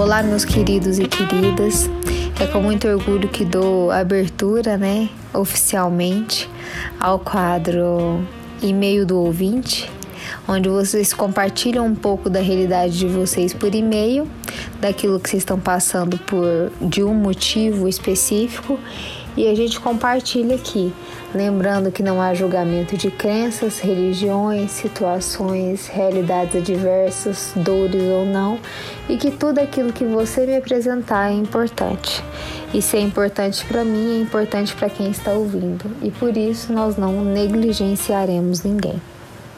Olá, meus queridos e queridas. É com muito orgulho que dou abertura, né, oficialmente, ao quadro E-mail do ouvinte, onde vocês compartilham um pouco da realidade de vocês por e-mail, daquilo que vocês estão passando por de um motivo específico e a gente compartilha aqui, lembrando que não há julgamento de crenças, religiões, situações, realidades adversas, dores ou não, e que tudo aquilo que você me apresentar é importante. E se é importante para mim, é importante para quem está ouvindo, e por isso nós não negligenciaremos ninguém,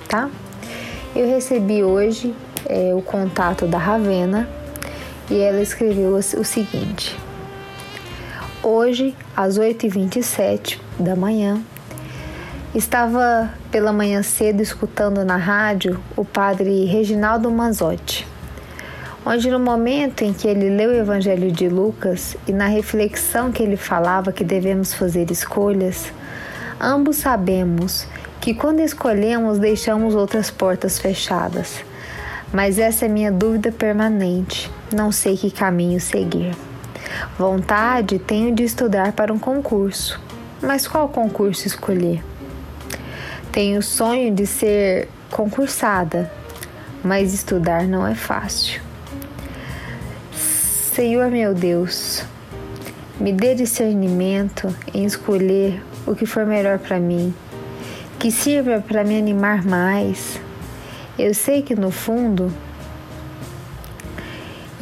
tá? Eu recebi hoje é, o contato da Ravena e ela escreveu o seguinte. Hoje, às 8h27 da manhã, estava pela manhã cedo escutando na rádio o padre Reginaldo Manzotti, onde no momento em que ele leu o Evangelho de Lucas e na reflexão que ele falava que devemos fazer escolhas, ambos sabemos que quando escolhemos deixamos outras portas fechadas. Mas essa é minha dúvida permanente, não sei que caminho seguir. Vontade tenho de estudar para um concurso, mas qual concurso escolher? Tenho sonho de ser concursada, mas estudar não é fácil. Senhor meu Deus, me dê discernimento em escolher o que for melhor para mim, que sirva para me animar mais. Eu sei que no fundo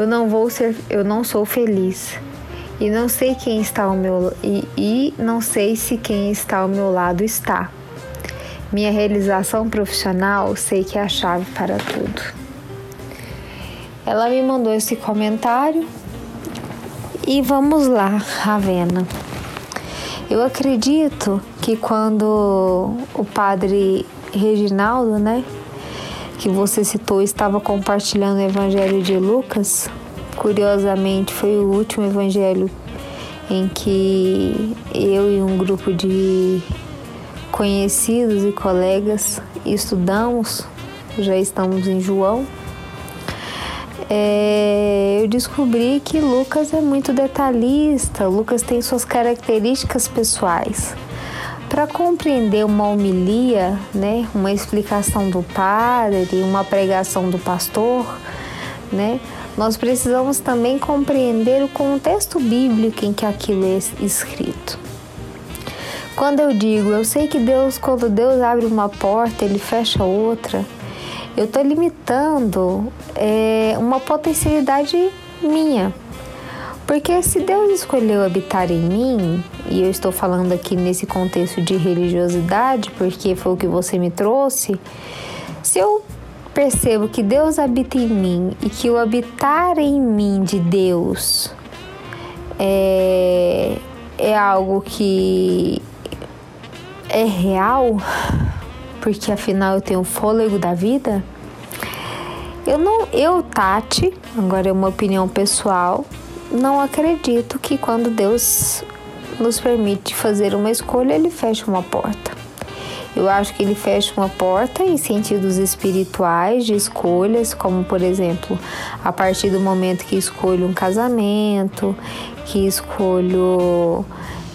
eu não vou ser, eu não sou feliz. E não sei quem está ao meu e, e não sei se quem está ao meu lado está. Minha realização profissional sei que é a chave para tudo. Ela me mandou esse comentário e vamos lá, Ravena. Eu acredito que quando o padre Reginaldo, né, que você citou estava compartilhando o Evangelho de Lucas. Curiosamente, foi o último evangelho em que eu e um grupo de conhecidos e colegas estudamos, já estamos em João. É, eu descobri que Lucas é muito detalhista, Lucas tem suas características pessoais. Para compreender uma homilia, né, uma explicação do padre, uma pregação do pastor, né, nós precisamos também compreender o contexto bíblico em que aquilo é escrito. Quando eu digo, eu sei que Deus, quando Deus abre uma porta, ele fecha outra, eu estou limitando é, uma potencialidade minha. Porque se Deus escolheu habitar em mim, e eu estou falando aqui nesse contexto de religiosidade, porque foi o que você me trouxe, se eu percebo que Deus habita em mim e que o habitar em mim de Deus é, é algo que é real, porque afinal eu tenho o fôlego da vida, eu não, eu, Tati, agora é uma opinião pessoal, não acredito que quando Deus nos permite fazer uma escolha, ele fecha uma porta. Eu acho que ele fecha uma porta em sentidos espirituais de escolhas, como por exemplo, a partir do momento que escolho um casamento, que escolho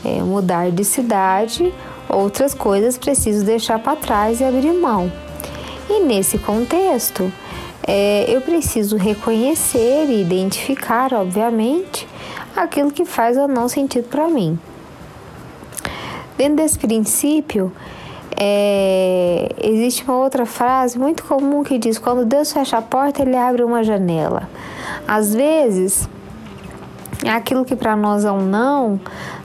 é, mudar de cidade, outras coisas preciso deixar para trás e abrir mão. E nesse contexto, é, eu preciso reconhecer e identificar, obviamente, aquilo que faz ou não sentido para mim. Dentro desse princípio, é, existe uma outra frase muito comum que diz: quando Deus fecha a porta, Ele abre uma janela. Às vezes, aquilo que para nós é um não,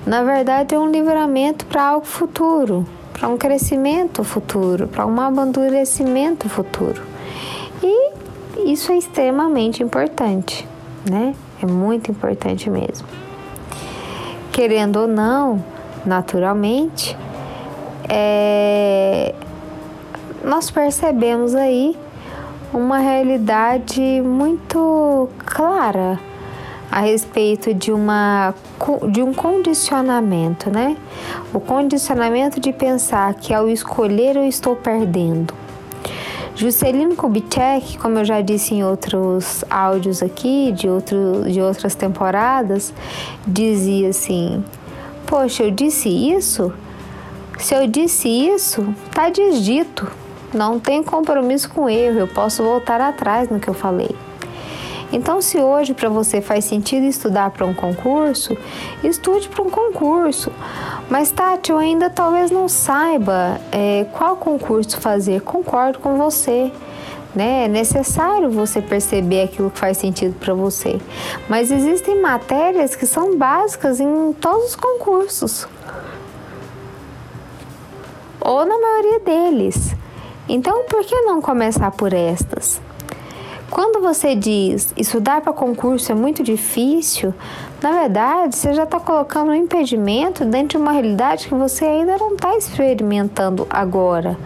na verdade é um livramento para algo futuro, para um crescimento futuro, para um amadurecimento futuro. E isso é extremamente importante, né? É muito importante mesmo. Querendo ou não, naturalmente, é, nós percebemos aí uma realidade muito clara a respeito de, uma, de um condicionamento, né? O condicionamento de pensar que ao escolher eu estou perdendo. Juscelino Kubitschek, como eu já disse em outros áudios aqui, de, outro, de outras temporadas, dizia assim: Poxa, eu disse isso? Se eu disse isso, tá desdito. Não tem compromisso com erro, eu posso voltar atrás no que eu falei. Então, se hoje para você faz sentido estudar para um concurso, estude para um concurso. Mas, Tati, eu ainda talvez não saiba é, qual concurso fazer. Concordo com você. Né? É necessário você perceber aquilo que faz sentido para você. Mas existem matérias que são básicas em todos os concursos. Ou na maioria deles. Então, por que não começar por estas? Quando você diz estudar para concurso é muito difícil, na verdade você já está colocando um impedimento dentro de uma realidade que você ainda não está experimentando agora.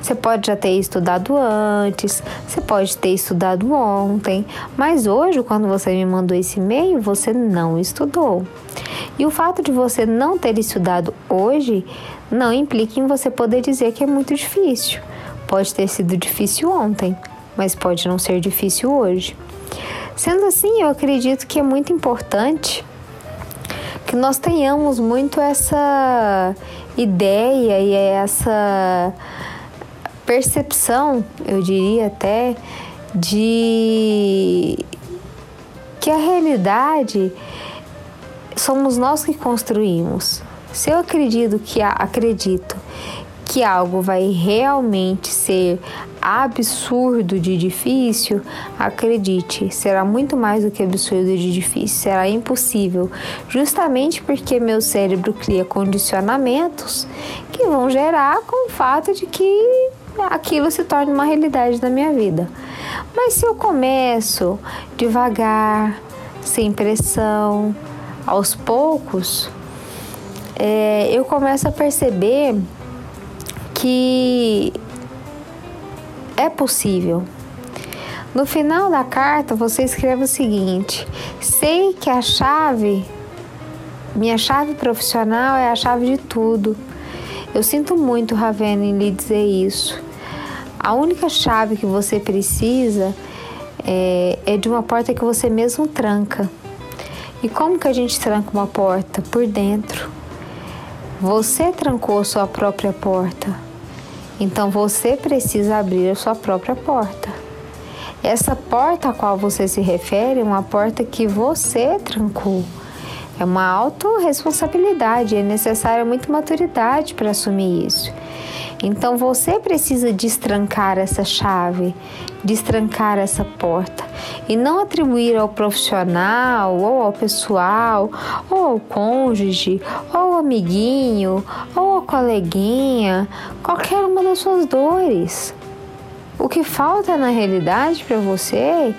Você pode já ter estudado antes, você pode ter estudado ontem, mas hoje, quando você me mandou esse e-mail, você não estudou. E o fato de você não ter estudado hoje não implica em você poder dizer que é muito difícil. Pode ter sido difícil ontem, mas pode não ser difícil hoje. Sendo assim, eu acredito que é muito importante que nós tenhamos muito essa ideia e essa percepção, eu diria até, de que a realidade somos nós que construímos. Se eu acredito que acredito que algo vai realmente ser absurdo de difícil, acredite, será muito mais do que absurdo de difícil, será impossível, justamente porque meu cérebro cria condicionamentos que vão gerar com o fato de que aquilo se torne uma realidade na minha vida. Mas se eu começo devagar, sem pressão, aos poucos, é, eu começo a perceber que é possível. No final da carta, você escreve o seguinte: sei que a chave, minha chave profissional é a chave de tudo. Eu sinto muito, Ravena, em lhe dizer isso. A única chave que você precisa é, é de uma porta que você mesmo tranca. E como que a gente tranca uma porta? Por dentro. Você trancou sua própria porta. Então você precisa abrir a sua própria porta. Essa porta a qual você se refere é uma porta que você trancou. É uma autorresponsabilidade, é necessária muita maturidade para assumir isso. Então você precisa destrancar essa chave, destrancar essa porta e não atribuir ao profissional, ou ao pessoal, ou ao cônjuge, ou ao amiguinho, ou ao coleguinha, qualquer uma das suas dores. O que falta na realidade para você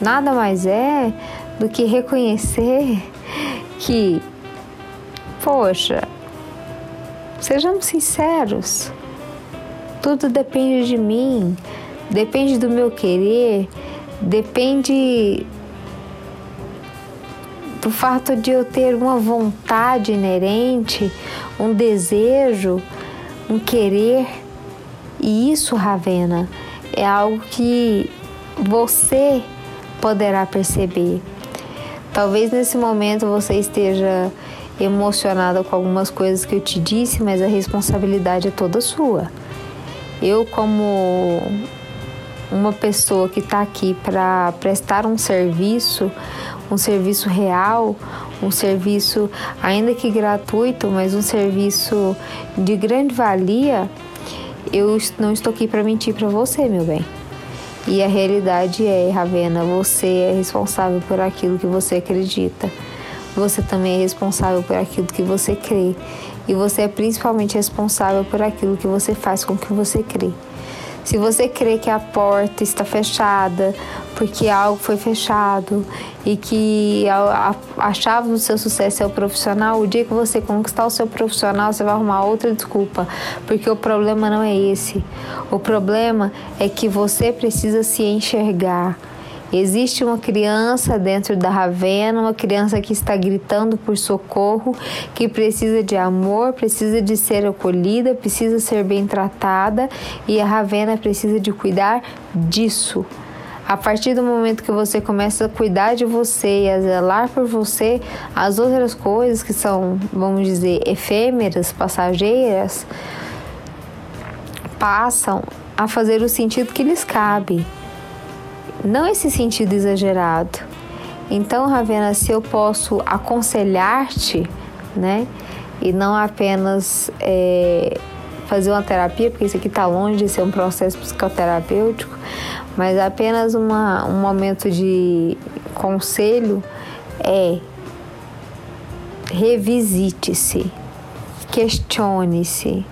nada mais é do que reconhecer que, poxa, sejamos sinceros, tudo depende de mim, depende do meu querer, depende do fato de eu ter uma vontade inerente, um desejo, um querer. E isso, Ravena, é algo que você poderá perceber. Talvez nesse momento você esteja emocionada com algumas coisas que eu te disse, mas a responsabilidade é toda sua. Eu, como uma pessoa que está aqui para prestar um serviço, um serviço real, um serviço ainda que gratuito, mas um serviço de grande valia, eu não estou aqui para mentir para você, meu bem. E a realidade é, Ravena, você é responsável por aquilo que você acredita. Você também é responsável por aquilo que você crê. E você é principalmente responsável por aquilo que você faz com que você crê. Se você crê que a porta está fechada porque algo foi fechado e que a, a, a, chave do seu sucesso é o profissional, o dia que você conquistar o seu profissional, você vai arrumar outra desculpa, porque o problema não é esse. O problema é que você precisa se enxergar Existe uma criança dentro da Ravena, uma criança que está gritando por socorro, que precisa de amor, precisa de ser acolhida, precisa ser bem tratada e a Ravena precisa de cuidar disso. A partir do momento que você começa a cuidar de você e a zelar por você, as outras coisas que são, vamos dizer, efêmeras, passageiras, passam a fazer o sentido que lhes cabe, não esse sentido exagerado. Então, Ravena, se eu posso aconselhar-te, né, e não apenas é, fazer uma terapia, porque isso aqui está longe de ser um processo psicoterapêutico, mas apenas uma, um momento de conselho é revisite-se, questione-se,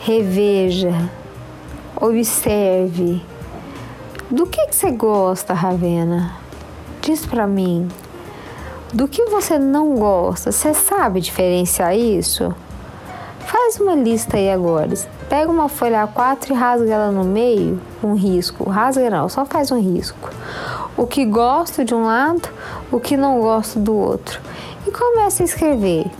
reveja, observe. Do que, que você gosta, Ravena? Diz para mim. Do que você não gosta? Você sabe diferenciar isso? Faz uma lista aí agora. Pega uma folha A4 e rasga ela no meio, um risco. Rasga não, só faz um risco. O que gosto de um lado, o que não gosto do outro. E começa a escrever.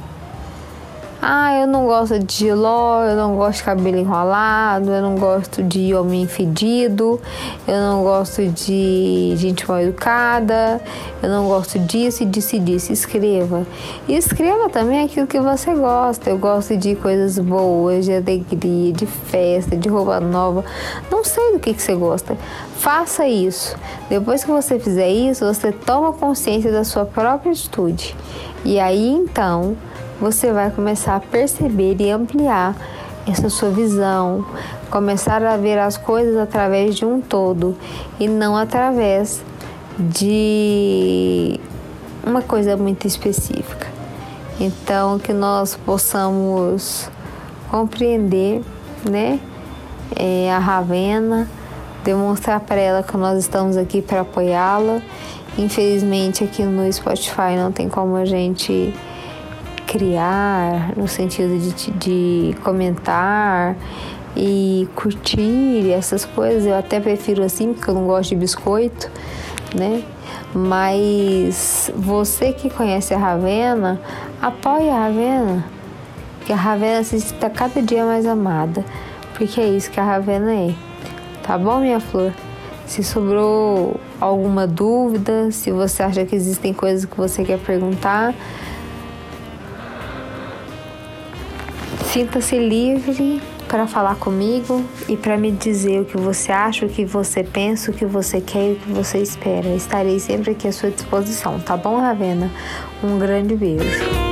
Ah, eu não gosto de giló, eu não gosto de cabelo enrolado, eu não gosto de homem fedido, eu não gosto de gente mal educada, eu não gosto disso e disso e disso. Escreva. E escreva também aquilo que você gosta. Eu gosto de coisas boas, de alegria, de festa, de roupa nova. Não sei do que, que você gosta. Faça isso. Depois que você fizer isso, você toma consciência da sua própria atitude. E aí então você vai começar a perceber e ampliar essa sua visão, começar a ver as coisas através de um todo e não através de uma coisa muito específica. Então, que nós possamos compreender, né, é, a Ravena, demonstrar para ela que nós estamos aqui para apoiá-la. Infelizmente, aqui no Spotify não tem como a gente criar, no sentido de, de comentar e curtir essas coisas. Eu até prefiro assim, porque eu não gosto de biscoito, né? Mas você que conhece a Ravena, apoia a Ravena. Que a Ravena se sinta cada dia mais amada. Porque é isso que a Ravena é. Tá bom, minha flor? Se sobrou alguma dúvida, se você acha que existem coisas que você quer perguntar, Sinta-se livre para falar comigo e para me dizer o que você acha, o que você pensa, o que você quer e o que você espera. Estarei sempre aqui à sua disposição, tá bom, Ravena? Um grande beijo.